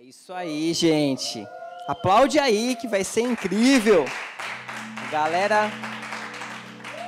É isso aí, gente. Aplaude aí que vai ser incrível. Galera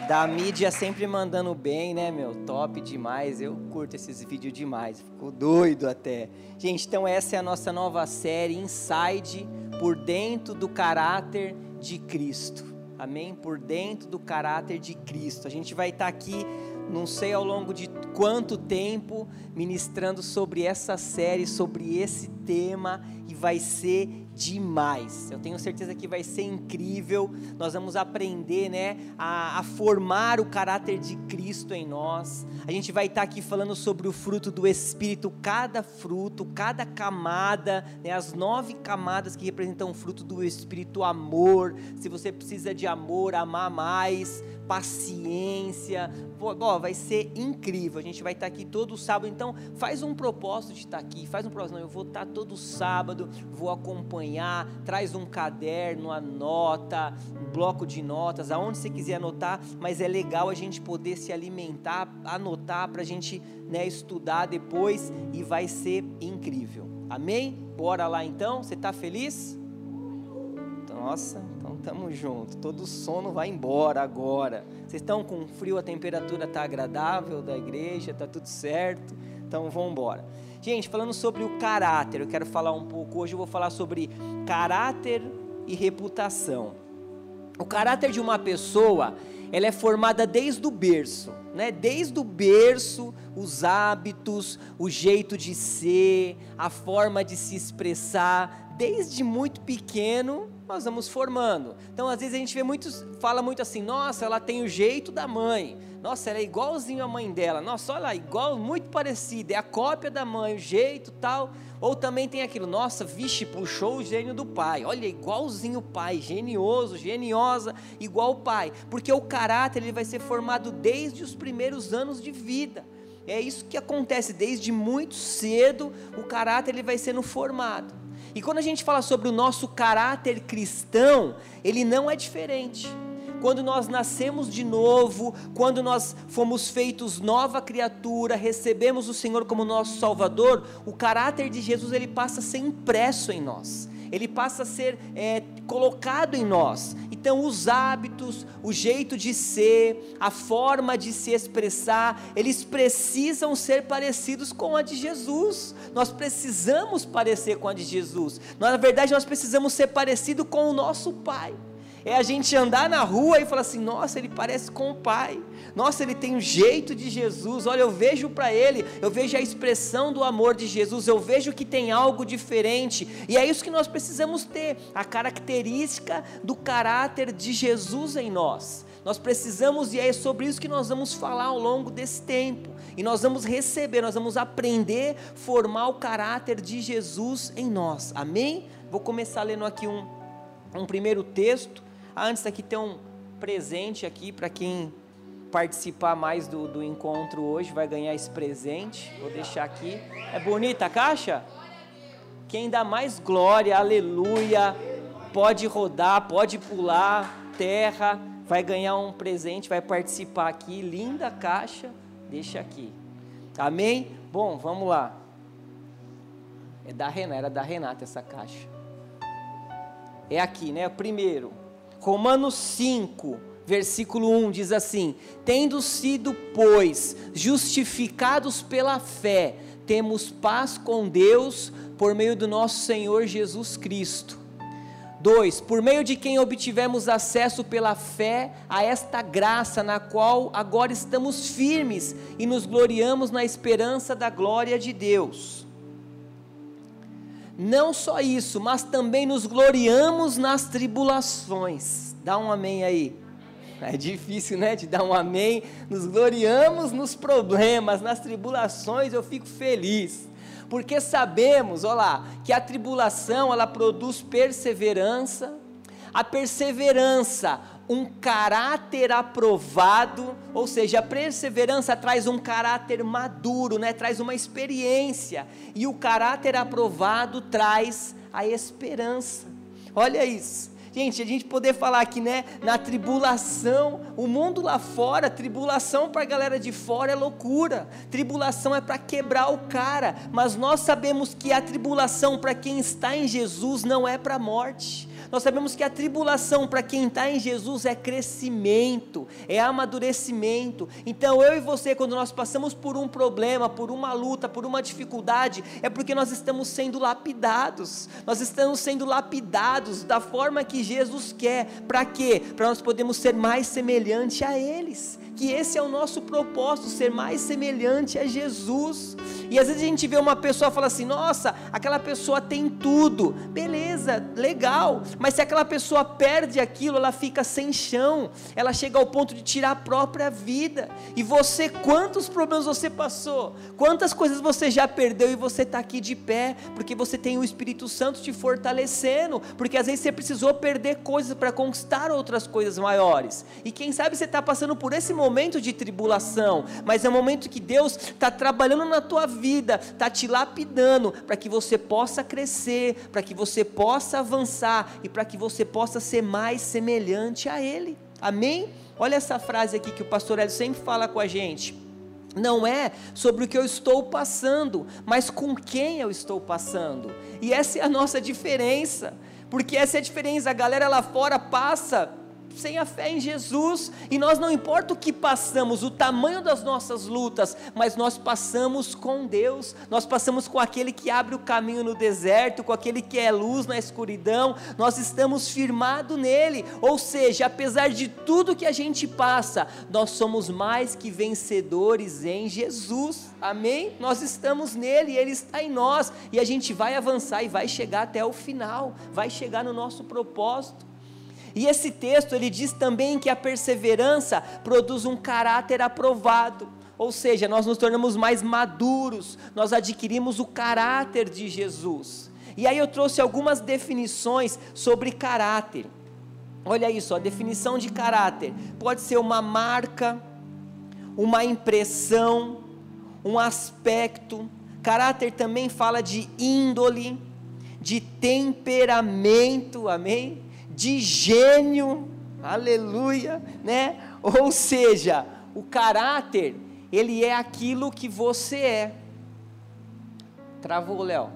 da mídia sempre mandando bem, né, meu? Top demais. Eu curto esses vídeos demais. Fico doido até. Gente, então essa é a nossa nova série Inside por dentro do caráter de Cristo. Amém? Por dentro do caráter de Cristo. A gente vai estar aqui não sei ao longo de quanto tempo, ministrando sobre essa série, sobre esse tema, e vai ser demais. Eu tenho certeza que vai ser incrível. Nós vamos aprender, né, a, a formar o caráter de Cristo em nós. A gente vai estar aqui falando sobre o fruto do Espírito, cada fruto, cada camada, né, as nove camadas que representam o fruto do Espírito, amor. Se você precisa de amor, amar mais, paciência. Pô, vai ser incrível. A gente vai estar aqui todo sábado. Então, faz um propósito de estar aqui. Faz um propósito. Não, eu vou estar todo sábado, vou acompanhar. Traz um caderno, anota, um bloco de notas, aonde você quiser anotar. Mas é legal a gente poder se alimentar, anotar para a gente né, estudar depois e vai ser incrível. Amém? Bora lá então. Você está feliz? Nossa, então tamo junto. Todo sono vai embora agora. Vocês estão com frio, a temperatura tá agradável da igreja, tá tudo certo. Então vamos embora. Gente, falando sobre o caráter, eu quero falar um pouco hoje, eu vou falar sobre caráter e reputação. O caráter de uma pessoa, ela é formada desde o berço, né? Desde o berço, os hábitos, o jeito de ser, a forma de se expressar, desde muito pequeno nós vamos formando. Então, às vezes a gente vê muitos, fala muito assim, nossa, ela tem o jeito da mãe. Nossa, ela é igualzinho a mãe dela. Nossa, olha lá, igual, muito parecida, é a cópia da mãe, o jeito tal. Ou também tem aquilo, nossa, vixe, puxou o gênio do pai. Olha, igualzinho o pai, genioso, geniosa, igual o pai. Porque o caráter ele vai ser formado desde os primeiros anos de vida. É isso que acontece desde muito cedo, o caráter ele vai sendo formado. E quando a gente fala sobre o nosso caráter cristão, ele não é diferente. Quando nós nascemos de novo, quando nós fomos feitos nova criatura, recebemos o Senhor como nosso Salvador, o caráter de Jesus ele passa a ser impresso em nós ele passa a ser é, colocado em nós. Então, os hábitos, o jeito de ser, a forma de se expressar, eles precisam ser parecidos com a de Jesus. Nós precisamos parecer com a de Jesus. Na verdade, nós precisamos ser parecido com o nosso Pai. É a gente andar na rua e falar assim: nossa, ele parece com o Pai. Nossa, ele tem o jeito de Jesus. Olha, eu vejo para ele, eu vejo a expressão do amor de Jesus, eu vejo que tem algo diferente. E é isso que nós precisamos ter, a característica do caráter de Jesus em nós. Nós precisamos, e é sobre isso que nós vamos falar ao longo desse tempo. E nós vamos receber, nós vamos aprender, formar o caráter de Jesus em nós. Amém? Vou começar lendo aqui um, um primeiro texto Antes aqui tem um presente aqui para quem participar mais do, do encontro hoje, vai ganhar esse presente. Vou deixar aqui. É bonita a caixa? Quem dá mais glória, aleluia, pode rodar, pode pular, terra, vai ganhar um presente, vai participar aqui. Linda caixa, deixa aqui. Amém? Bom, vamos lá. É da Renata, era da Renata essa caixa. É aqui, né? Primeiro, Romanos 5, versículo 1 diz assim: Tendo sido, pois, justificados pela fé, temos paz com Deus por meio do nosso Senhor Jesus Cristo. 2. Por meio de quem obtivemos acesso pela fé a esta graça na qual agora estamos firmes e nos gloriamos na esperança da glória de Deus. Não só isso, mas também nos gloriamos nas tribulações. Dá um amém aí. É difícil, né, de dar um amém. Nos gloriamos nos problemas, nas tribulações, eu fico feliz. Porque sabemos, olha lá, que a tribulação ela produz perseverança. A perseverança um caráter aprovado, ou seja, a perseverança traz um caráter maduro, né? traz uma experiência, e o caráter aprovado traz a esperança. Olha isso. Gente, a gente poder falar aqui, né, na tribulação, o mundo lá fora, tribulação para a galera de fora é loucura. Tribulação é para quebrar o cara, mas nós sabemos que a tribulação para quem está em Jesus não é para a morte. Nós sabemos que a tribulação para quem está em Jesus é crescimento, é amadurecimento. Então eu e você, quando nós passamos por um problema, por uma luta, por uma dificuldade, é porque nós estamos sendo lapidados. Nós estamos sendo lapidados da forma que Jesus quer. Para quê? Para nós podermos ser mais semelhante a eles que esse é o nosso propósito, ser mais semelhante a Jesus. E às vezes a gente vê uma pessoa fala assim: nossa, aquela pessoa tem tudo, beleza, legal, mas se aquela pessoa perde aquilo, ela fica sem chão, ela chega ao ponto de tirar a própria vida. E você, quantos problemas você passou, quantas coisas você já perdeu e você está aqui de pé, porque você tem o Espírito Santo te fortalecendo, porque às vezes você precisou perder coisas para conquistar outras coisas maiores. E quem sabe você está passando por esse momento de tribulação, mas é um momento que Deus está trabalhando na tua vida, está te lapidando para que você possa crescer, para que você possa avançar e para que você possa ser mais semelhante a Ele. Amém? Olha essa frase aqui que o pastor Hélio sempre fala com a gente. Não é sobre o que eu estou passando, mas com quem eu estou passando. E essa é a nossa diferença. Porque essa é a diferença. A galera lá fora passa sem a fé em Jesus, e nós não importa o que passamos, o tamanho das nossas lutas, mas nós passamos com Deus, nós passamos com aquele que abre o caminho no deserto, com aquele que é luz na escuridão, nós estamos firmados nele, ou seja, apesar de tudo que a gente passa, nós somos mais que vencedores em Jesus, amém? Nós estamos nele, ele está em nós, e a gente vai avançar e vai chegar até o final, vai chegar no nosso propósito. E esse texto ele diz também que a perseverança produz um caráter aprovado. Ou seja, nós nos tornamos mais maduros, nós adquirimos o caráter de Jesus. E aí eu trouxe algumas definições sobre caráter. Olha isso, a definição de caráter pode ser uma marca, uma impressão, um aspecto. Caráter também fala de índole, de temperamento, amém? De gênio, aleluia, né? Ou seja, o caráter, ele é aquilo que você é. Travou, Léo.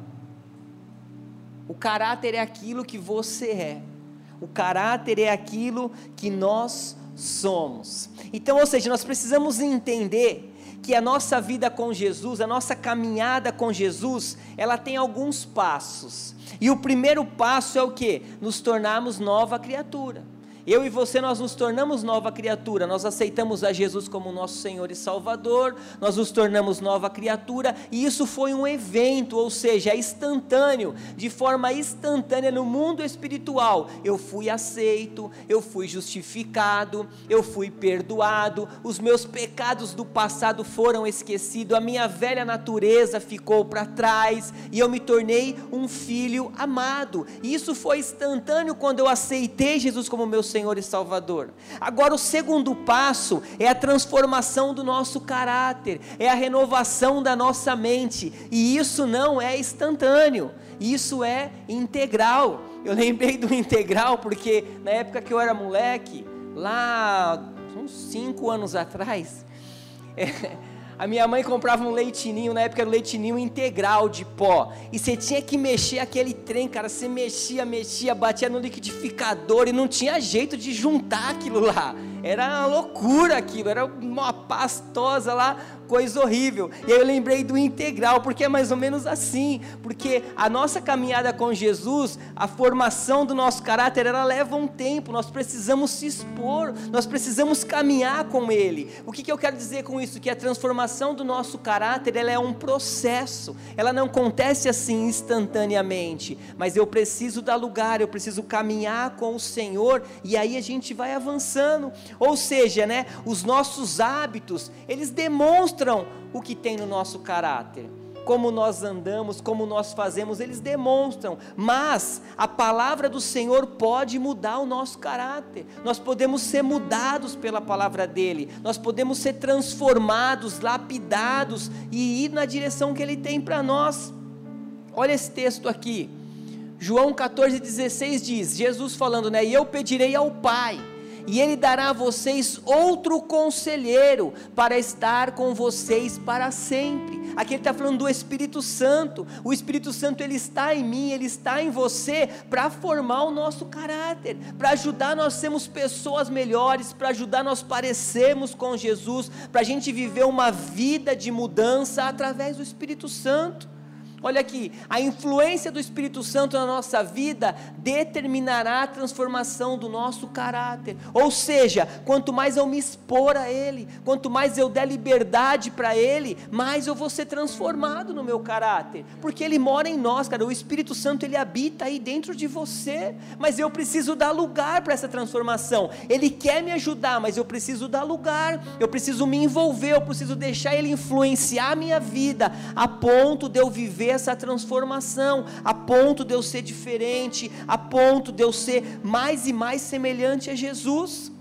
O caráter é aquilo que você é. O caráter é aquilo que nós somos. Então, ou seja, nós precisamos entender que a nossa vida com Jesus, a nossa caminhada com Jesus, ela tem alguns passos. E o primeiro passo é o que? Nos tornarmos nova criatura. Eu e você, nós nos tornamos nova criatura, nós aceitamos a Jesus como nosso Senhor e Salvador, nós nos tornamos nova criatura, e isso foi um evento, ou seja, é instantâneo, de forma instantânea no mundo espiritual. Eu fui aceito, eu fui justificado, eu fui perdoado, os meus pecados do passado foram esquecidos, a minha velha natureza ficou para trás, e eu me tornei um filho amado. E isso foi instantâneo quando eu aceitei Jesus como meu Senhor e Salvador. Agora, o segundo passo é a transformação do nosso caráter, é a renovação da nossa mente, e isso não é instantâneo, isso é integral. Eu lembrei do integral porque na época que eu era moleque, lá uns cinco anos atrás, é, a minha mãe comprava um leitinho, na época era um leitinho integral de pó. E você tinha que mexer aquele trem, cara. Você mexia, mexia, batia no liquidificador e não tinha jeito de juntar aquilo lá. Era uma loucura aquilo, era uma pastosa lá coisa horrível. E aí eu lembrei do integral, porque é mais ou menos assim, porque a nossa caminhada com Jesus, a formação do nosso caráter, ela leva um tempo, nós precisamos se expor, nós precisamos caminhar com Ele. O que, que eu quero dizer com isso? Que a transformação do nosso caráter, ela é um processo, ela não acontece assim instantaneamente, mas eu preciso dar lugar, eu preciso caminhar com o Senhor, e aí a gente vai avançando, ou seja, né, os nossos hábitos, eles demonstram o que tem no nosso caráter. Como nós andamos, como nós fazemos, eles demonstram, mas a palavra do Senhor pode mudar o nosso caráter. Nós podemos ser mudados pela palavra dele, nós podemos ser transformados, lapidados e ir na direção que ele tem para nós. Olha esse texto aqui, João 14,16 diz: Jesus falando, né? E eu pedirei ao Pai e ele dará a vocês outro conselheiro para estar com vocês para sempre. Aqui ele está falando do Espírito Santo. O Espírito Santo ele está em mim, ele está em você para formar o nosso caráter, para ajudar nós sermos pessoas melhores, para ajudar nós parecermos com Jesus, para a gente viver uma vida de mudança através do Espírito Santo. Olha aqui, a influência do Espírito Santo na nossa vida determinará a transformação do nosso caráter. Ou seja, quanto mais eu me expor a Ele, quanto mais eu der liberdade para Ele, mais eu vou ser transformado no meu caráter. Porque Ele mora em nós, cara. O Espírito Santo ele habita aí dentro de você. Mas eu preciso dar lugar para essa transformação. Ele quer me ajudar, mas eu preciso dar lugar. Eu preciso me envolver. Eu preciso deixar Ele influenciar a minha vida a ponto de eu viver essa transformação, a ponto de eu ser diferente, a ponto de eu ser mais e mais semelhante a Jesus.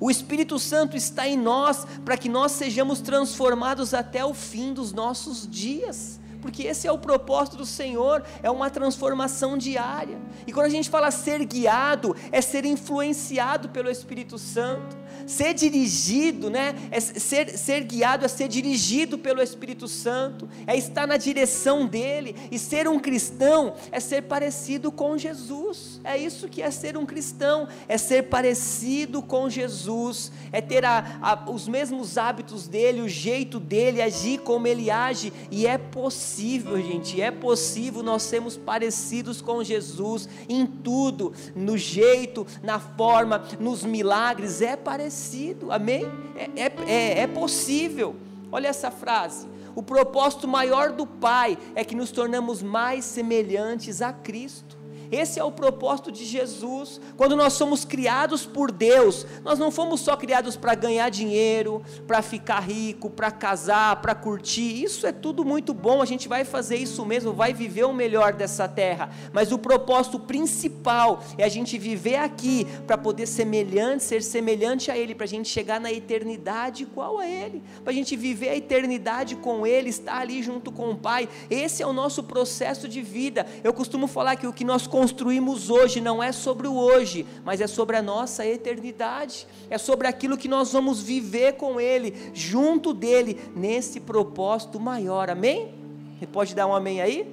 O Espírito Santo está em nós para que nós sejamos transformados até o fim dos nossos dias porque esse é o propósito do Senhor, é uma transformação diária. E quando a gente fala ser guiado, é ser influenciado pelo Espírito Santo. Ser dirigido, né? É ser, ser guiado é ser dirigido pelo Espírito Santo, é estar na direção dele. E ser um cristão é ser parecido com Jesus. É isso que é ser um cristão, é ser parecido com Jesus, é ter a, a, os mesmos hábitos dele, o jeito dele, agir como ele age. E é possível, gente, é possível nós sermos parecidos com Jesus em tudo, no jeito, na forma, nos milagres. É parecido parecido, amém? É, é, é, é possível. Olha essa frase. O propósito maior do Pai é que nos tornamos mais semelhantes a Cristo. Esse é o propósito de Jesus. Quando nós somos criados por Deus, nós não fomos só criados para ganhar dinheiro, para ficar rico, para casar, para curtir. Isso é tudo muito bom, a gente vai fazer isso mesmo, vai viver o melhor dessa terra. Mas o propósito principal é a gente viver aqui para poder semelhante, ser semelhante a Ele, para a gente chegar na eternidade igual a Ele, para a gente viver a eternidade com Ele, estar ali junto com o Pai. Esse é o nosso processo de vida. Eu costumo falar que o que nós construímos hoje não é sobre o hoje, mas é sobre a nossa eternidade, é sobre aquilo que nós vamos viver com Ele, junto dele, nesse propósito maior, amém? Você pode dar um amém aí?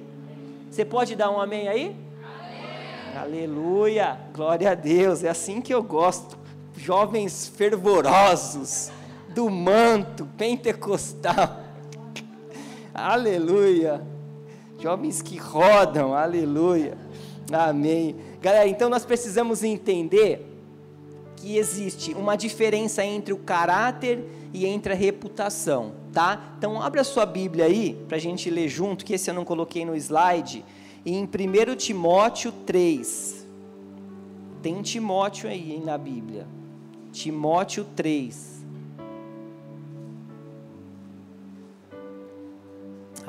Você pode dar um amém aí? Amém. Aleluia, glória a Deus, é assim que eu gosto, jovens fervorosos, do manto pentecostal, aleluia, jovens que rodam, aleluia. Amém. Galera, então nós precisamos entender que existe uma diferença entre o caráter e entre a reputação, tá? Então abre a sua Bíblia aí para a gente ler junto, que esse eu não coloquei no slide, em 1 Timóteo 3. Tem Timóteo aí na Bíblia. Timóteo 3.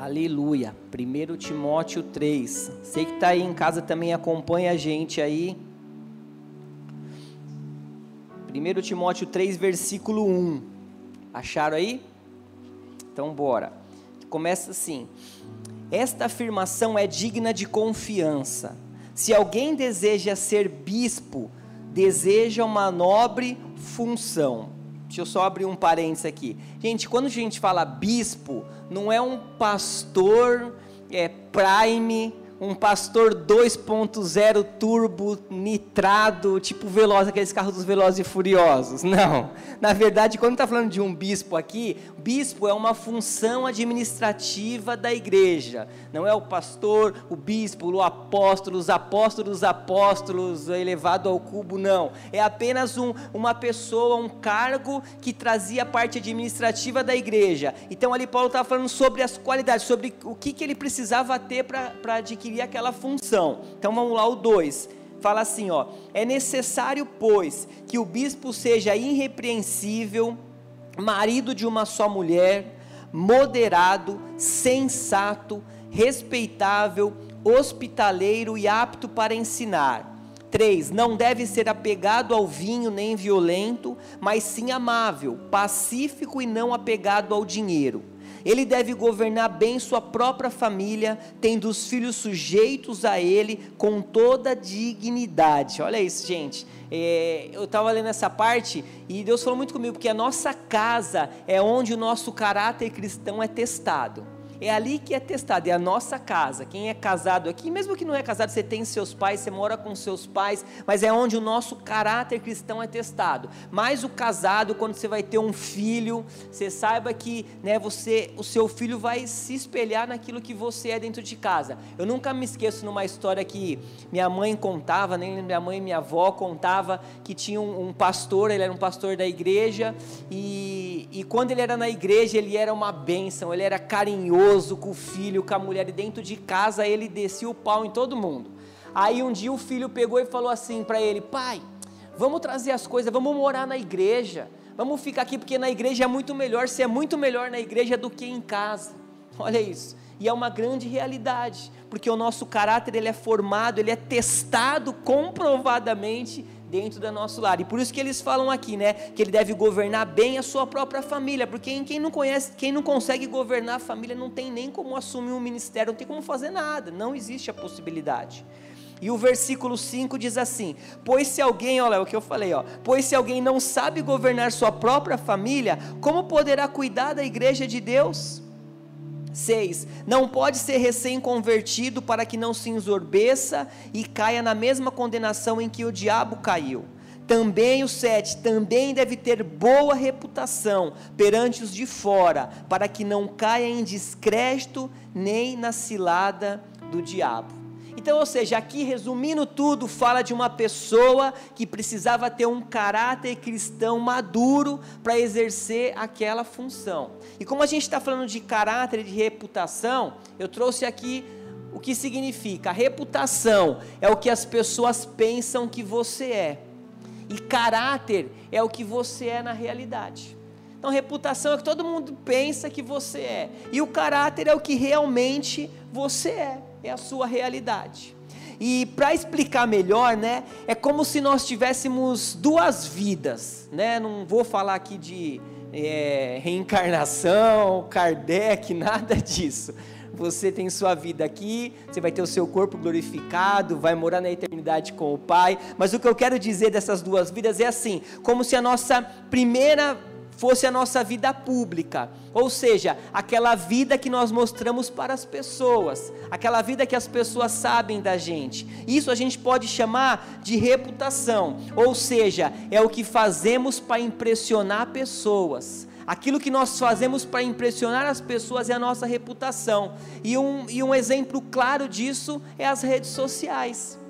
Aleluia. 1 Timóteo 3. Sei que está aí em casa também, acompanha a gente aí. 1 Timóteo 3, versículo 1. Acharam aí? Então, bora. Começa assim: Esta afirmação é digna de confiança. Se alguém deseja ser bispo, deseja uma nobre função Deixa eu só abrir um parênteses aqui. Gente, quando a gente fala bispo, não é um pastor é, prime um pastor 2.0 turbo nitrado, tipo veloz, aqueles carros dos velozes e furiosos. Não. Na verdade, quando está falando de um bispo aqui, bispo é uma função administrativa da igreja. Não é o pastor, o bispo, o apóstolo, os apóstolos, os apóstolos elevado ao cubo, não. É apenas um, uma pessoa, um cargo que trazia a parte administrativa da igreja. Então ali Paulo está falando sobre as qualidades, sobre o que, que ele precisava ter para adquirir adquirir aquela função. Então vamos lá, o 2. Fala assim, ó: "É necessário, pois, que o bispo seja irrepreensível, marido de uma só mulher, moderado, sensato, respeitável, hospitaleiro e apto para ensinar. 3. Não deve ser apegado ao vinho nem violento, mas sim amável, pacífico e não apegado ao dinheiro Ele deve governar bem sua própria família, tendo os filhos sujeitos a ele com toda dignidade. Olha isso, gente. É, eu estava lendo essa parte e Deus falou muito comigo, porque a nossa casa é onde o nosso caráter cristão é testado. É ali que é testado, é a nossa casa. Quem é casado aqui, mesmo que não é casado, você tem seus pais, você mora com seus pais, mas é onde o nosso caráter cristão é testado. Mas o casado, quando você vai ter um filho, você saiba que né, você, o seu filho vai se espelhar naquilo que você é dentro de casa. Eu nunca me esqueço numa história que minha mãe contava, nem minha mãe e minha avó contava que tinha um, um pastor, ele era um pastor da igreja, e, e quando ele era na igreja, ele era uma bênção, ele era carinhoso esposo, com o filho, com a mulher, e dentro de casa ele descia o pau em todo mundo. Aí um dia o filho pegou e falou assim para ele: Pai, vamos trazer as coisas, vamos morar na igreja, vamos ficar aqui porque na igreja é muito melhor, você é muito melhor na igreja do que em casa. Olha isso. E é uma grande realidade, porque o nosso caráter ele é formado, ele é testado comprovadamente dentro do nosso lar. E por isso que eles falam aqui, né, que ele deve governar bem a sua própria família, porque quem não conhece, quem não consegue governar a família não tem nem como assumir um ministério, não tem como fazer nada, não existe a possibilidade. E o versículo 5 diz assim: Pois se alguém, olha o que eu falei, ó, pois se alguém não sabe governar sua própria família, como poderá cuidar da igreja de Deus? 6. Não pode ser recém-convertido para que não se ensorbeça e caia na mesma condenação em que o diabo caiu. Também o 7, também deve ter boa reputação perante os de fora, para que não caia em descrédito nem na cilada do diabo. Então, ou seja, aqui resumindo tudo, fala de uma pessoa que precisava ter um caráter cristão maduro para exercer aquela função. E como a gente está falando de caráter e de reputação, eu trouxe aqui o que significa. A reputação é o que as pessoas pensam que você é, e caráter é o que você é na realidade. Então, reputação é o que todo mundo pensa que você é, e o caráter é o que realmente você é é a sua realidade. E para explicar melhor, né, é como se nós tivéssemos duas vidas, né? Não vou falar aqui de é, reencarnação, Kardec, nada disso. Você tem sua vida aqui, você vai ter o seu corpo glorificado, vai morar na eternidade com o Pai. Mas o que eu quero dizer dessas duas vidas é assim: como se a nossa primeira fosse a nossa vida pública, ou seja, aquela vida que nós mostramos para as pessoas, aquela vida que as pessoas sabem da gente. Isso a gente pode chamar de reputação, ou seja, é o que fazemos para impressionar pessoas. Aquilo que nós fazemos para impressionar as pessoas é a nossa reputação. E um, e um exemplo claro disso é as redes sociais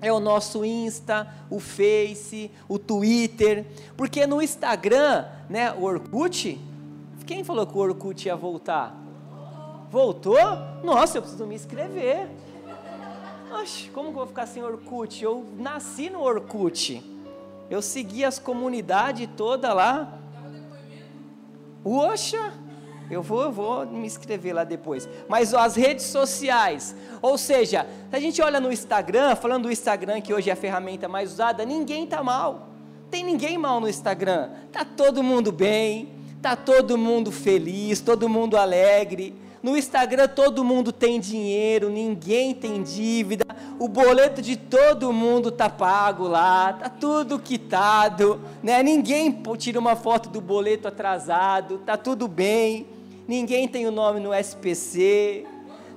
é o nosso Insta, o Face, o Twitter, porque no Instagram, né, o Orkut, quem falou que o Orkut ia voltar? Voltou? Nossa, eu preciso me inscrever. Oxe, como que eu vou ficar sem Orkut? Eu nasci no Orkut. Eu segui as comunidades toda lá. Oxa! Eu vou, eu vou me inscrever lá depois. Mas as redes sociais, ou seja, se a gente olha no Instagram, falando do Instagram que hoje é a ferramenta mais usada, ninguém está mal. Tem ninguém mal no Instagram. Tá todo mundo bem, tá todo mundo feliz, todo mundo alegre. No Instagram todo mundo tem dinheiro, ninguém tem dívida, o boleto de todo mundo tá pago lá, tá tudo quitado, né? Ninguém tira uma foto do boleto atrasado, tá tudo bem ninguém tem o nome no SPC,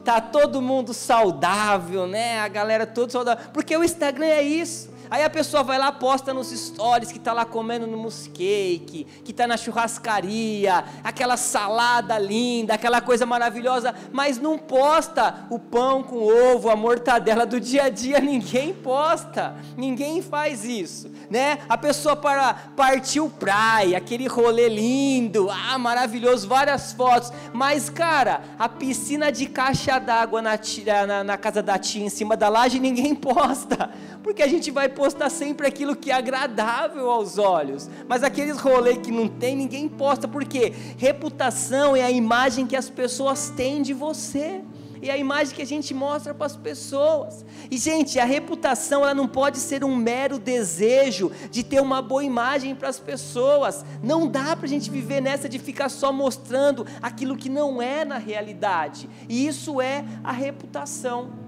tá todo mundo saudável, né? A galera toda saudável, porque o Instagram é isso. Aí a pessoa vai lá, posta nos stories que está lá comendo no mousse cake, que está na churrascaria, aquela salada linda, aquela coisa maravilhosa, mas não posta o pão com ovo, a mortadela do dia a dia, ninguém posta, ninguém faz isso né? A pessoa para partiu praia, aquele rolê lindo, ah, maravilhoso, várias fotos. Mas, cara, a piscina de caixa d'água na, na, na, casa da tia, em cima da laje, ninguém posta. Porque a gente vai sempre aquilo que é agradável aos olhos. Mas aqueles rolês que não tem, ninguém posta. Por quê? Reputação é a imagem que as pessoas têm de você é a imagem que a gente mostra para as pessoas. E gente, a reputação ela não pode ser um mero desejo de ter uma boa imagem para as pessoas. Não dá para a gente viver nessa de ficar só mostrando aquilo que não é na realidade. E isso é a reputação.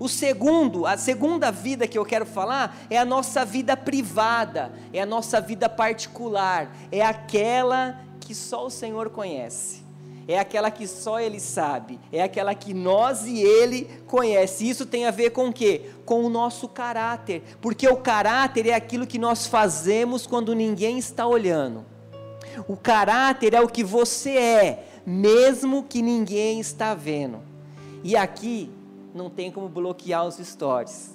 O segundo, a segunda vida que eu quero falar é a nossa vida privada, é a nossa vida particular, é aquela que só o Senhor conhece. É aquela que só Ele sabe, é aquela que nós e Ele conhece. Isso tem a ver com o quê? Com o nosso caráter, porque o caráter é aquilo que nós fazemos quando ninguém está olhando. O caráter é o que você é, mesmo que ninguém está vendo. E aqui não tem como bloquear os stories.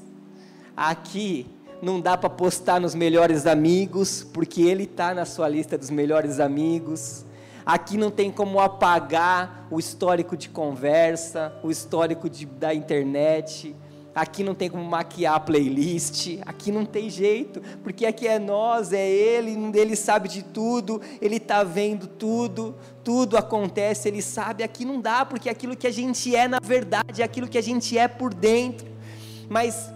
Aqui não dá para postar nos melhores amigos, porque ele está na sua lista dos melhores amigos. Aqui não tem como apagar o histórico de conversa, o histórico de, da internet. Aqui não tem como maquiar a playlist. Aqui não tem jeito, porque aqui é nós, é ele, ele sabe de tudo, ele está vendo tudo, tudo acontece, ele sabe. Aqui não dá, porque aquilo que a gente é na verdade é aquilo que a gente é por dentro. Mas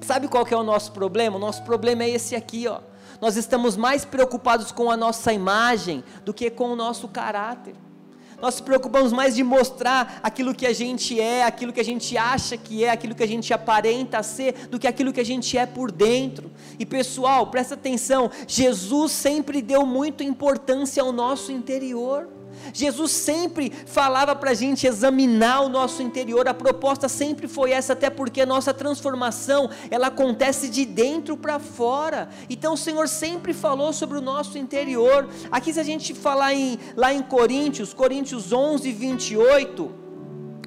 Sabe qual que é o nosso problema? O nosso problema é esse aqui, ó. Nós estamos mais preocupados com a nossa imagem do que com o nosso caráter. Nós nos preocupamos mais de mostrar aquilo que a gente é, aquilo que a gente acha que é, aquilo que a gente aparenta ser, do que aquilo que a gente é por dentro. E pessoal, presta atenção: Jesus sempre deu muita importância ao nosso interior. Jesus sempre falava para a gente examinar o nosso interior, a proposta sempre foi essa, até porque a nossa transformação, ela acontece de dentro para fora, então o Senhor sempre falou sobre o nosso interior, aqui se a gente falar em, lá em Coríntios, Coríntios 11, 28,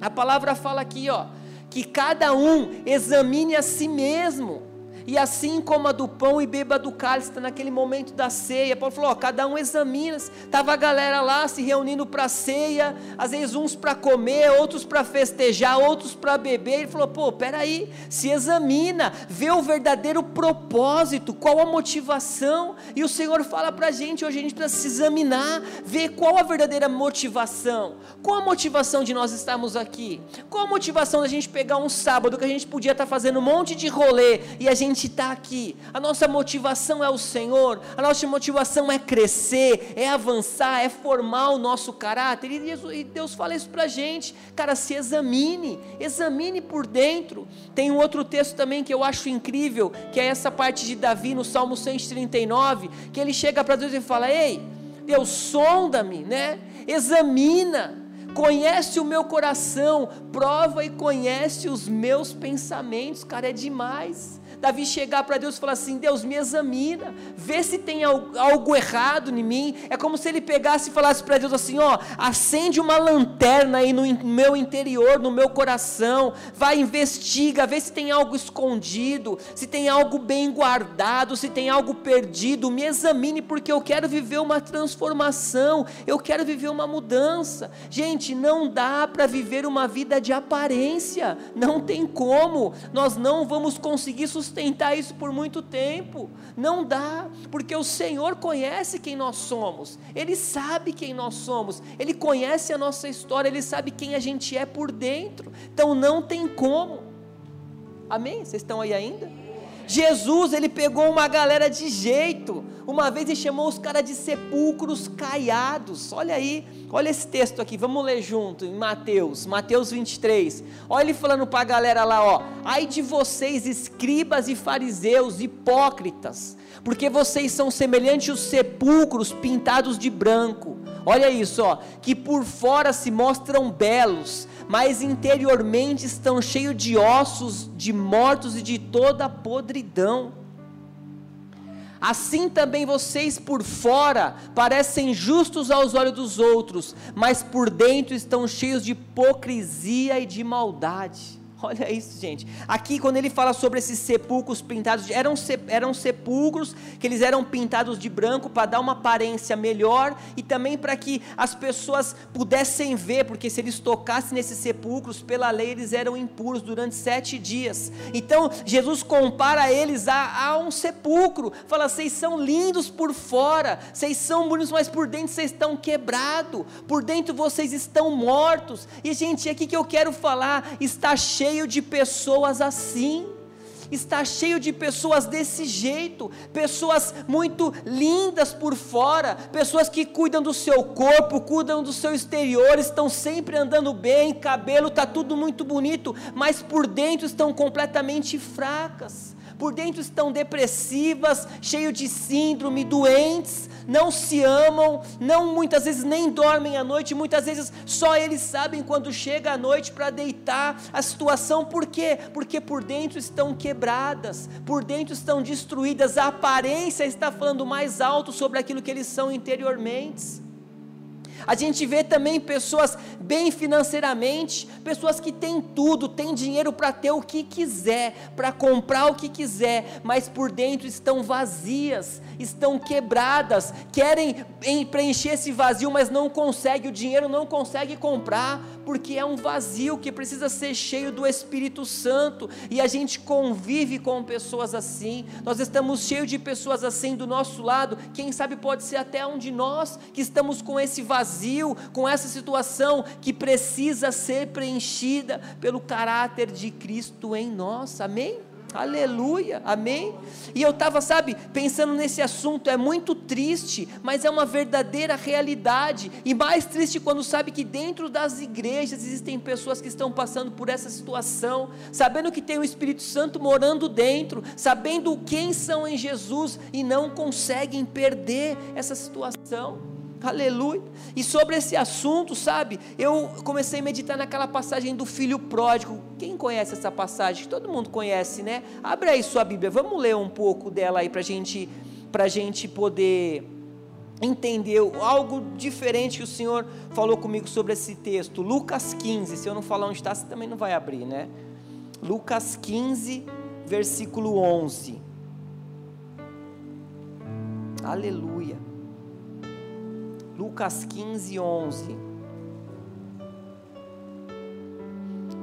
a palavra fala aqui ó, que cada um examine a si mesmo, e assim como a do pão e beba do cálice, tá naquele momento da ceia. Paulo falou: ó, cada um examina. Estava a galera lá se reunindo para ceia, às vezes uns para comer, outros para festejar, outros para beber. Ele falou: pô, peraí, se examina, vê o verdadeiro propósito, qual a motivação. E o Senhor fala para a gente: hoje a gente precisa se examinar, ver qual a verdadeira motivação. Qual a motivação de nós estarmos aqui? Qual a motivação da gente pegar um sábado que a gente podia estar tá fazendo um monte de rolê e a gente gente está aqui, a nossa motivação é o Senhor, a nossa motivação é crescer, é avançar, é formar o nosso caráter. E Deus fala isso para a gente, cara, se examine, examine por dentro. Tem um outro texto também que eu acho incrível, que é essa parte de Davi no Salmo 139, que ele chega para Deus e fala: Ei, Deus, sonda-me, né? Examina conhece o meu coração, prova e conhece os meus pensamentos, cara, é demais. Davi chegar para Deus e falar assim: Deus, me examina, vê se tem algo errado em mim. É como se ele pegasse e falasse para Deus assim: Ó, acende uma lanterna aí no meu interior, no meu coração, vai, investiga, vê se tem algo escondido, se tem algo bem guardado, se tem algo perdido. Me examine, porque eu quero viver uma transformação, eu quero viver uma mudança. Gente, não dá para viver uma vida de aparência, não tem como, nós não vamos conseguir sustentar sustentar isso por muito tempo. Não dá, porque o Senhor conhece quem nós somos, Ele sabe quem nós somos, Ele conhece a nossa história, Ele sabe quem a gente é por dentro. Então não tem como. Amém? Vocês estão aí ainda? Jesus, ele pegou uma galera de jeito. Uma vez ele chamou os caras de sepulcros caiados. Olha aí, olha esse texto aqui, vamos ler junto em Mateus, Mateus 23. Olha ele falando para a galera lá, ó: "Ai de vocês, escribas e fariseus, hipócritas, porque vocês são semelhantes aos sepulcros pintados de branco. Olha isso, ó, que por fora se mostram belos, mas interiormente estão cheios de ossos, de mortos e de toda podridão. Assim também vocês por fora parecem justos aos olhos dos outros, mas por dentro estão cheios de hipocrisia e de maldade. Olha isso, gente. Aqui, quando ele fala sobre esses sepulcros pintados, eram, eram sepulcros que eles eram pintados de branco para dar uma aparência melhor e também para que as pessoas pudessem ver, porque se eles tocassem nesses sepulcros, pela lei eles eram impuros durante sete dias. Então, Jesus compara eles a, a um sepulcro, fala: vocês são lindos por fora, vocês são bonitos, mas por dentro vocês estão quebrados, por dentro vocês estão mortos. E, gente, é aqui que eu quero falar, está cheio de pessoas assim. Está cheio de pessoas desse jeito, pessoas muito lindas por fora, pessoas que cuidam do seu corpo, cuidam do seu exterior, estão sempre andando bem, cabelo está tudo muito bonito, mas por dentro estão completamente fracas por dentro estão depressivas, cheios de síndrome, doentes, não se amam, não muitas vezes nem dormem à noite, muitas vezes só eles sabem quando chega a noite para deitar a situação, por quê? Porque por dentro estão quebradas, por dentro estão destruídas, a aparência está falando mais alto sobre aquilo que eles são interiormente. A gente vê também pessoas bem financeiramente, pessoas que têm tudo, têm dinheiro para ter o que quiser, para comprar o que quiser, mas por dentro estão vazias, estão quebradas, querem preencher esse vazio, mas não consegue, o dinheiro não consegue comprar, porque é um vazio que precisa ser cheio do Espírito Santo, e a gente convive com pessoas assim. Nós estamos cheios de pessoas assim do nosso lado, quem sabe pode ser até um de nós que estamos com esse vazio, com essa situação que precisa ser preenchida pelo caráter de Cristo em nós. Amém? Aleluia, amém? E eu estava, sabe, pensando nesse assunto, é muito triste, mas é uma verdadeira realidade. E mais triste quando sabe que dentro das igrejas existem pessoas que estão passando por essa situação, sabendo que tem o Espírito Santo morando dentro, sabendo quem são em Jesus e não conseguem perder essa situação. Aleluia. E sobre esse assunto, sabe, eu comecei a meditar naquela passagem do filho pródigo. Quem conhece essa passagem? Todo mundo conhece, né? Abre aí sua Bíblia, vamos ler um pouco dela aí para gente, a gente poder entender algo diferente que o Senhor falou comigo sobre esse texto. Lucas 15, se eu não falar onde está, você também não vai abrir, né? Lucas 15, versículo 11. Aleluia. Lucas 15, 11.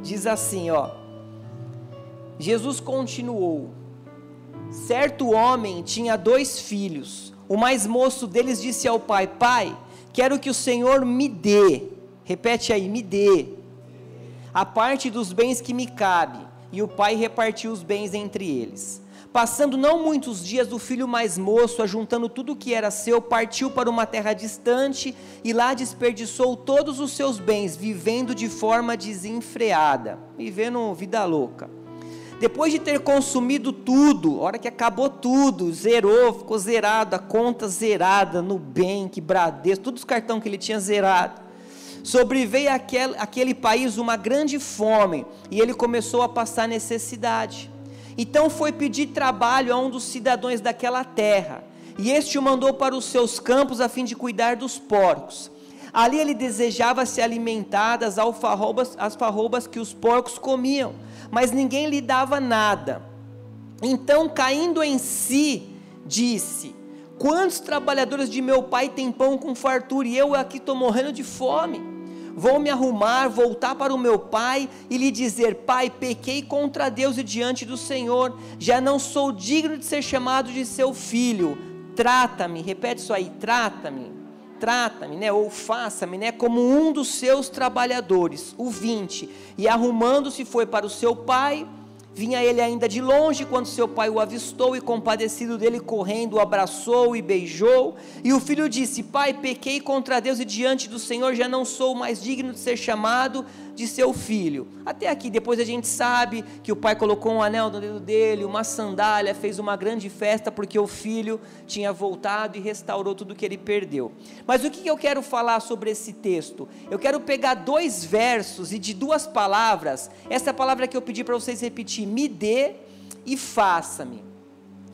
Diz assim, ó. Jesus continuou: Certo homem tinha dois filhos. O mais moço deles disse ao pai: Pai, quero que o Senhor me dê. Repete aí, me dê. A parte dos bens que me cabe. E o pai repartiu os bens entre eles. Passando não muitos dias, o filho mais moço, ajuntando tudo o que era seu, partiu para uma terra distante e lá desperdiçou todos os seus bens, vivendo de forma desenfreada, vivendo vida louca. Depois de ter consumido tudo, hora que acabou tudo, zerou, ficou zerado, a conta zerada, Nubank, Bradesco, todos os cartões que ele tinha zerado. Sobreveio aquele, aquele país uma grande fome e ele começou a passar necessidade. Então foi pedir trabalho a um dos cidadãos daquela terra, e este o mandou para os seus campos a fim de cuidar dos porcos. Ali ele desejava se alimentar das alfarrobas, as farrobas que os porcos comiam, mas ninguém lhe dava nada. Então, caindo em si, disse: Quantos trabalhadores de meu pai têm pão com fartura e eu aqui estou morrendo de fome? Vou me arrumar, voltar para o meu pai e lhe dizer: Pai, pequei contra Deus e diante do Senhor, já não sou digno de ser chamado de seu filho. Trata-me, repete isso aí: trata-me, trata-me, né? Ou faça-me, né? Como um dos seus trabalhadores. O 20. E arrumando-se foi para o seu pai Vinha ele ainda de longe quando seu pai o avistou e, compadecido dele, correndo, o abraçou e beijou. E o filho disse: Pai, pequei contra Deus e diante do Senhor já não sou mais digno de ser chamado de seu filho. Até aqui, depois a gente sabe que o pai colocou um anel no dedo dele, uma sandália, fez uma grande festa porque o filho tinha voltado e restaurou tudo que ele perdeu. Mas o que eu quero falar sobre esse texto? Eu quero pegar dois versos e de duas palavras, essa palavra que eu pedi para vocês repetir: me dê e faça-me.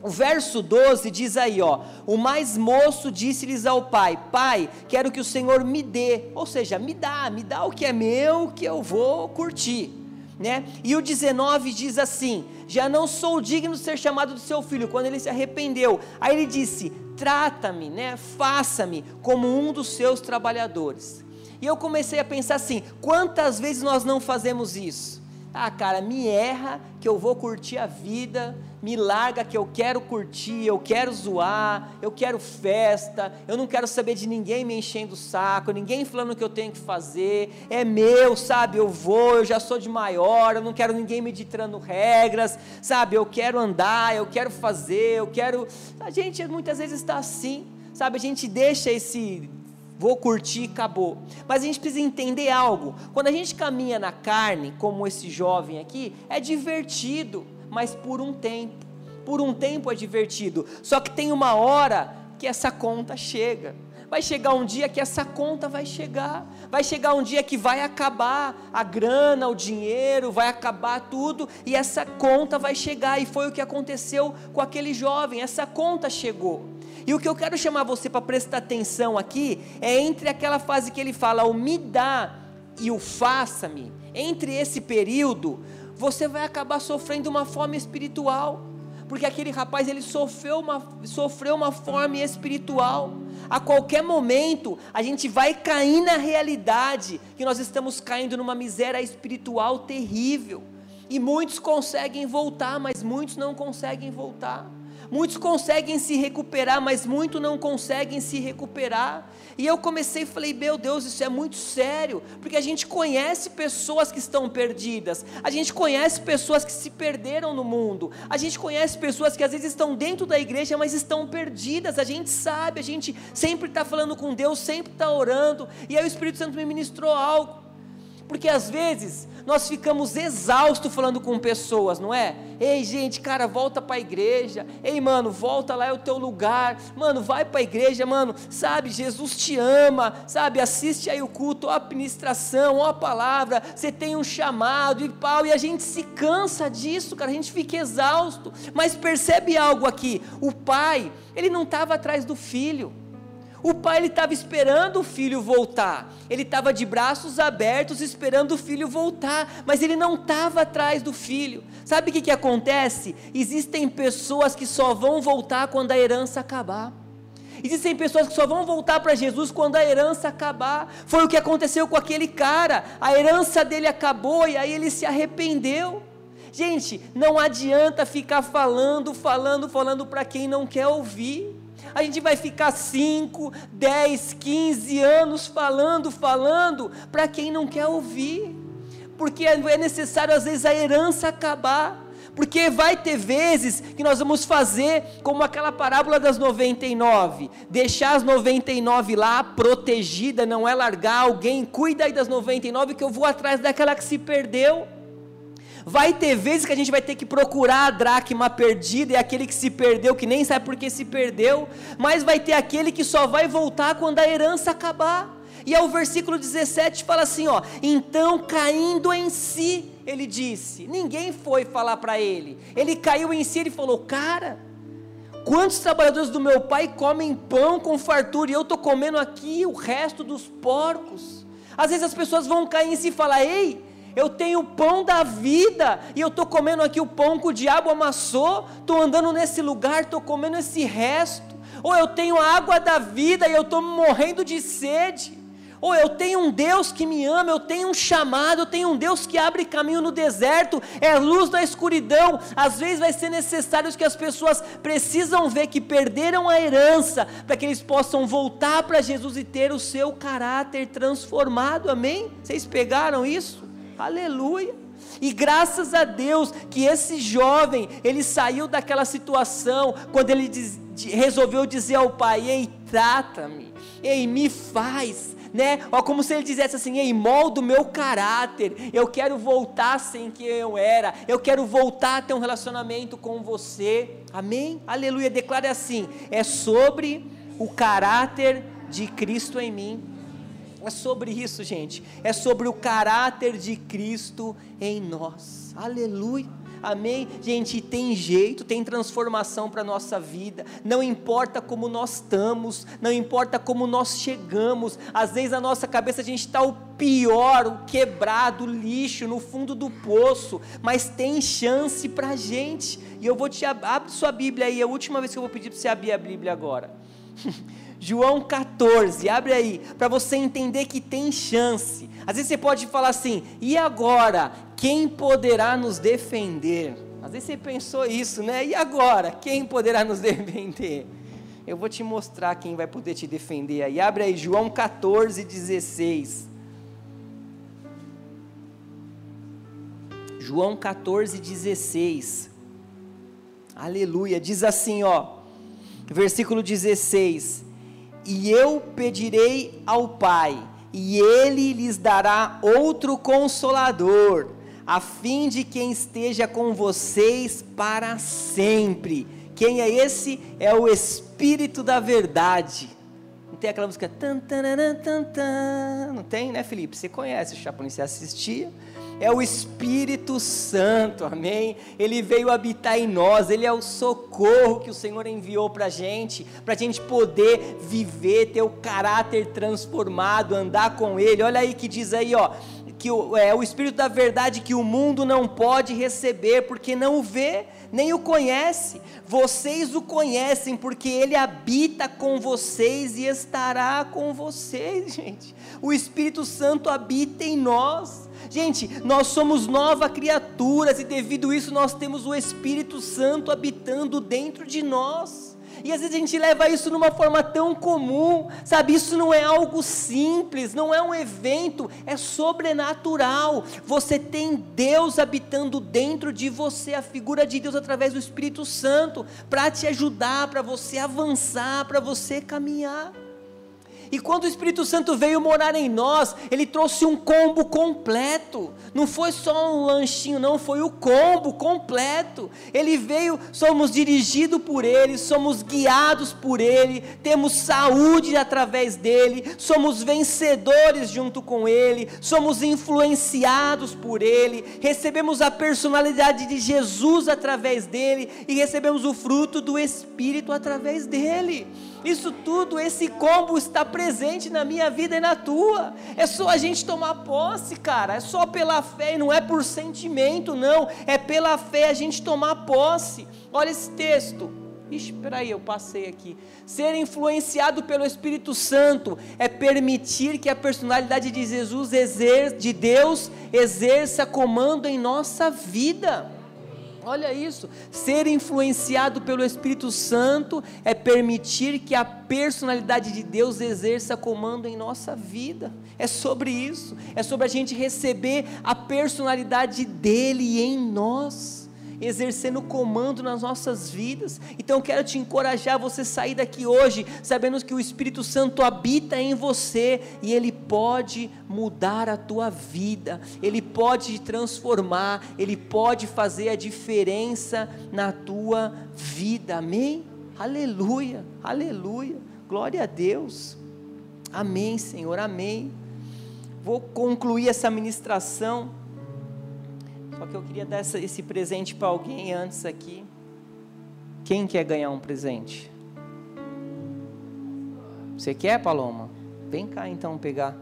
O verso 12 diz aí, ó: O mais moço disse-lhes ao pai: Pai, quero que o Senhor me dê, ou seja, me dá, me dá o que é meu, que eu vou curtir. né? E o 19 diz assim: Já não sou digno de ser chamado de seu filho, quando ele se arrependeu. Aí ele disse: Trata-me, né? Faça-me como um dos seus trabalhadores. E eu comecei a pensar assim: quantas vezes nós não fazemos isso? Ah, cara, me erra que eu vou curtir a vida, me larga que eu quero curtir, eu quero zoar, eu quero festa, eu não quero saber de ninguém me enchendo o saco, ninguém falando o que eu tenho que fazer, é meu, sabe? Eu vou, eu já sou de maior, eu não quero ninguém me ditando regras, sabe? Eu quero andar, eu quero fazer, eu quero. A gente muitas vezes está assim, sabe? A gente deixa esse vou curtir, acabou. Mas a gente precisa entender algo. Quando a gente caminha na carne, como esse jovem aqui, é divertido, mas por um tempo. Por um tempo é divertido. Só que tem uma hora que essa conta chega. Vai chegar um dia que essa conta vai chegar. Vai chegar um dia que vai acabar a grana, o dinheiro, vai acabar tudo e essa conta vai chegar. E foi o que aconteceu com aquele jovem. Essa conta chegou. E o que eu quero chamar você para prestar atenção aqui é entre aquela fase que ele fala, o me dá e o faça-me. Entre esse período, você vai acabar sofrendo uma fome espiritual. Porque aquele rapaz ele sofreu uma, sofreu uma fome espiritual. A qualquer momento a gente vai cair na realidade que nós estamos caindo numa miséria espiritual terrível. E muitos conseguem voltar, mas muitos não conseguem voltar. Muitos conseguem se recuperar, mas muitos não conseguem se recuperar. E eu comecei e falei: Meu Deus, isso é muito sério, porque a gente conhece pessoas que estão perdidas, a gente conhece pessoas que se perderam no mundo, a gente conhece pessoas que às vezes estão dentro da igreja, mas estão perdidas. A gente sabe, a gente sempre está falando com Deus, sempre está orando, e aí o Espírito Santo me ministrou algo. Porque às vezes nós ficamos exaustos falando com pessoas, não é? Ei, gente, cara, volta para a igreja. Ei, mano, volta lá é o teu lugar. Mano, vai para a igreja, mano. Sabe, Jesus te ama, sabe? Assiste aí o culto, ó a administração, ó a palavra. Você tem um chamado e pau e a gente se cansa disso, cara. A gente fica exausto. Mas percebe algo aqui? O pai, ele não estava atrás do filho. O pai estava esperando o filho voltar. Ele estava de braços abertos esperando o filho voltar, mas ele não estava atrás do filho. Sabe o que, que acontece? Existem pessoas que só vão voltar quando a herança acabar. Existem pessoas que só vão voltar para Jesus quando a herança acabar. Foi o que aconteceu com aquele cara. A herança dele acabou e aí ele se arrependeu. Gente, não adianta ficar falando, falando, falando para quem não quer ouvir a gente vai ficar 5, 10, 15 anos falando, falando, para quem não quer ouvir, porque é necessário às vezes a herança acabar. Porque vai ter vezes que nós vamos fazer como aquela parábola das 99, deixar as 99 lá protegida, não é largar alguém, cuida aí das 99 que eu vou atrás daquela que se perdeu. Vai ter vezes que a gente vai ter que procurar a dracma perdida, e aquele que se perdeu, que nem sabe por que se perdeu, mas vai ter aquele que só vai voltar quando a herança acabar. E aí o versículo 17 fala assim, ó: "Então caindo em si, ele disse: Ninguém foi falar para ele. Ele caiu em si e falou: "Cara, quantos trabalhadores do meu pai comem pão com fartura e eu tô comendo aqui o resto dos porcos?" Às vezes as pessoas vão cair em si e falar: "Ei, eu tenho o pão da vida e eu estou comendo aqui o pão que o diabo amassou, estou andando nesse lugar, estou comendo esse resto. Ou eu tenho a água da vida e eu estou morrendo de sede. Ou eu tenho um Deus que me ama, eu tenho um chamado, eu tenho um Deus que abre caminho no deserto, é luz da escuridão. Às vezes vai ser necessário que as pessoas precisam ver que perderam a herança, para que eles possam voltar para Jesus e ter o seu caráter transformado. Amém? Vocês pegaram isso? Aleluia. E graças a Deus que esse jovem, ele saiu daquela situação, quando ele diz, resolveu dizer ao pai: Ei, trata-me, ei, me faz, né? Ó, como se ele dissesse assim: Ei, molda o meu caráter, eu quero voltar a ser quem eu era, eu quero voltar a ter um relacionamento com você, amém? Aleluia. Declare assim: É sobre o caráter de Cristo em mim. É sobre isso, gente. É sobre o caráter de Cristo em nós. Aleluia. Amém? Gente, tem jeito, tem transformação para a nossa vida. Não importa como nós estamos, não importa como nós chegamos. Às vezes a nossa cabeça a gente está o pior, o quebrado, o lixo, no fundo do poço. Mas tem chance para a gente. E eu vou te abrir sua Bíblia aí, é a última vez que eu vou pedir para você abrir a Bíblia agora. João 14, abre aí, para você entender que tem chance. Às vezes você pode falar assim: e agora? Quem poderá nos defender? Às vezes você pensou isso, né? E agora? Quem poderá nos defender? Eu vou te mostrar quem vai poder te defender aí. Abre aí, João 14, 16. João 14, 16. Aleluia. Diz assim, ó. Versículo 16: E eu pedirei ao Pai, e ele lhes dará outro consolador, a fim de quem esteja com vocês para sempre. Quem é esse? É o Espírito da Verdade. Não tem aquela música. Tan, tan, tan, tan, Não tem, né, Felipe? Você conhece o Chapolin, você assistia é o Espírito Santo, amém? Ele veio habitar em nós, ele é o socorro que o Senhor enviou para a gente, para a gente poder viver, ter o caráter transformado, andar com Ele. Olha aí que diz aí, ó, que o, é o Espírito da verdade que o mundo não pode receber, porque não o vê, nem o conhece. Vocês o conhecem, porque ele habita com vocês e estará com vocês, gente. O Espírito Santo habita em nós. Gente, nós somos nova criaturas e devido isso nós temos o Espírito Santo habitando dentro de nós. E às vezes a gente leva isso numa forma tão comum, sabe? Isso não é algo simples, não é um evento, é sobrenatural. Você tem Deus habitando dentro de você, a figura de Deus através do Espírito Santo, para te ajudar, para você avançar, para você caminhar. E quando o Espírito Santo veio morar em nós, ele trouxe um combo completo. Não foi só um lanchinho, não, foi o combo completo. Ele veio, somos dirigidos por ele, somos guiados por ele, temos saúde através dele, somos vencedores junto com ele, somos influenciados por ele, recebemos a personalidade de Jesus através dele e recebemos o fruto do Espírito através dele. Isso tudo, esse combo está presente na minha vida e na tua. É só a gente tomar posse, cara. É só pela fé e não é por sentimento, não. É pela fé a gente tomar posse. Olha esse texto. Ixi, peraí, eu passei aqui. Ser influenciado pelo Espírito Santo é permitir que a personalidade de Jesus, de Deus, exerça comando em nossa vida. Olha isso, ser influenciado pelo Espírito Santo é permitir que a personalidade de Deus exerça comando em nossa vida. É sobre isso, é sobre a gente receber a personalidade dele em nós exercendo comando nas nossas vidas. Então eu quero te encorajar a você sair daqui hoje, sabendo que o Espírito Santo habita em você e ele pode mudar a tua vida, ele pode te transformar, ele pode fazer a diferença na tua vida. Amém? Aleluia, aleluia. Glória a Deus. Amém, Senhor, amém. Vou concluir essa ministração só que eu queria dar essa, esse presente para alguém antes aqui. Quem quer ganhar um presente? Você quer, Paloma? Vem cá então pegar.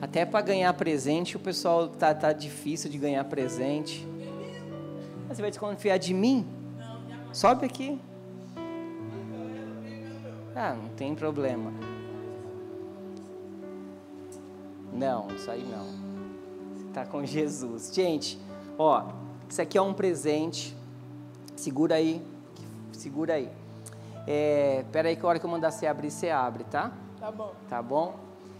Até para ganhar presente, o pessoal tá, tá difícil de ganhar presente. Você vai desconfiar de mim? Sobe aqui. Ah, não tem problema. Não, isso aí não. Você está com Jesus. Gente, ó, isso aqui é um presente. Segura aí. Segura aí. É, pera aí que a hora que eu mandar você abrir, você abre, tá? Tá bom. Tá bom?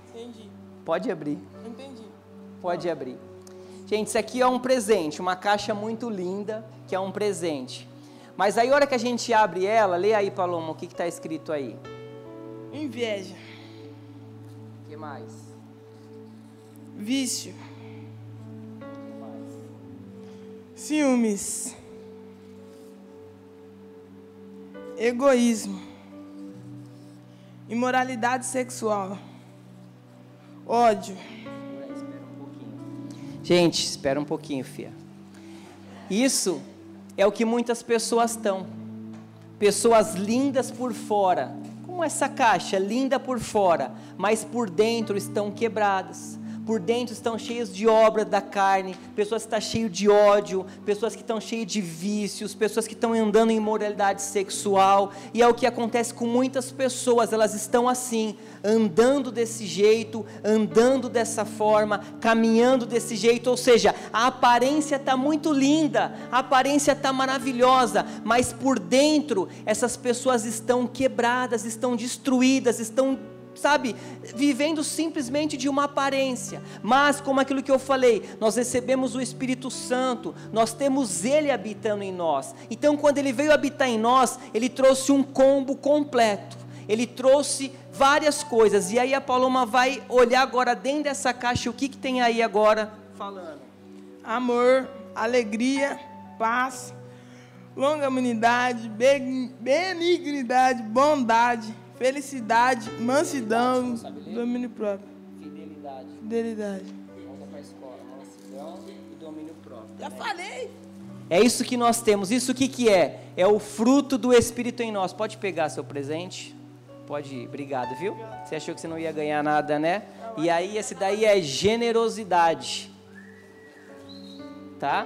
Entendi. Pode abrir. Entendi. Pode abrir. Gente, isso aqui é um presente, uma caixa muito linda, que é um presente. Mas aí a hora que a gente abre ela, lê aí, Paloma, o que está escrito aí? Inveja. O que mais? Vício, ciúmes, egoísmo, imoralidade sexual, ódio. Gente, espera um pouquinho, Fia. Isso é o que muitas pessoas estão. Pessoas lindas por fora, como essa caixa, linda por fora, mas por dentro estão quebradas por dentro estão cheios de obra da carne, pessoas que estão cheias de ódio, pessoas que estão cheias de vícios, pessoas que estão andando em imoralidade sexual, e é o que acontece com muitas pessoas, elas estão assim, andando desse jeito, andando dessa forma, caminhando desse jeito, ou seja, a aparência está muito linda, a aparência está maravilhosa, mas por dentro essas pessoas estão quebradas, estão destruídas, estão sabe, vivendo simplesmente de uma aparência, mas como aquilo que eu falei, nós recebemos o Espírito Santo, nós temos Ele habitando em nós. Então, quando Ele veio habitar em nós, Ele trouxe um combo completo. Ele trouxe várias coisas. E aí a Paloma vai olhar agora dentro dessa caixa o que, que tem aí agora falando. Amor, alegria, paz, longanimidade, benignidade, bondade Felicidade, mansidão, domínio próprio. Fidelidade. Fidelidade. Volta para a escola. Mansidão e domínio próprio. Já falei. É isso que nós temos. Isso o que, que é? É o fruto do Espírito em nós. Pode pegar seu presente? Pode ir. Obrigado, viu? Você achou que você não ia ganhar nada, né? E aí, esse daí é generosidade. Tá?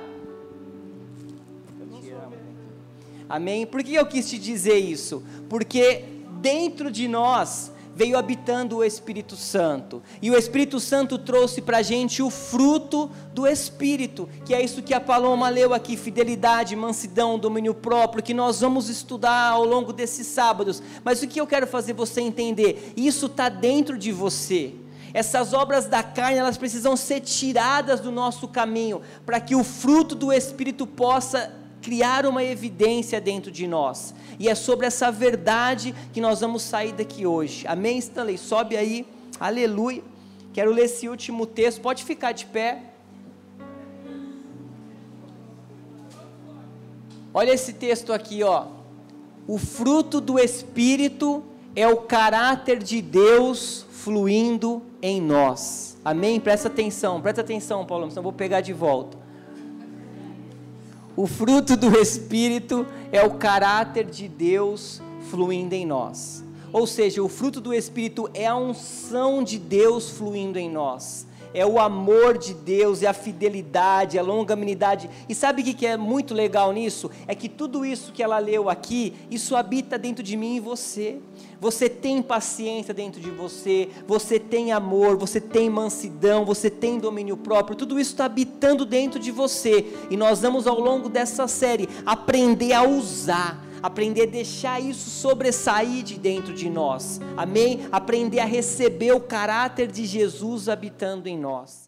Amém? Por que eu quis te dizer isso? Porque dentro de nós veio habitando o Espírito Santo. E o Espírito Santo trouxe para a gente o fruto do Espírito, que é isso que a Paloma leu aqui: fidelidade, mansidão, domínio próprio, que nós vamos estudar ao longo desses sábados. Mas o que eu quero fazer você entender? Isso está dentro de você. Essas obras da carne, elas precisam ser tiradas do nosso caminho, para que o fruto do Espírito possa criar uma evidência dentro de nós. E é sobre essa verdade que nós vamos sair daqui hoje. Amém, Stanley? Sobe aí. Aleluia. Quero ler esse último texto. Pode ficar de pé. Olha esse texto aqui, ó. O fruto do Espírito é o caráter de Deus fluindo em nós. Amém? Presta atenção, presta atenção, Paulo, senão eu vou pegar de volta. O fruto do Espírito é o caráter de Deus fluindo em nós. Ou seja, o fruto do Espírito é a unção de Deus fluindo em nós. É o amor de Deus, é a fidelidade, a longanimidade. E sabe o que é muito legal nisso? É que tudo isso que ela leu aqui, isso habita dentro de mim e você você tem paciência dentro de você, você tem amor, você tem mansidão, você tem domínio próprio, tudo isso está habitando dentro de você. E nós vamos ao longo dessa série aprender a usar aprender a deixar isso sobressair de dentro de nós, amém? Aprender a receber o caráter de Jesus habitando em nós.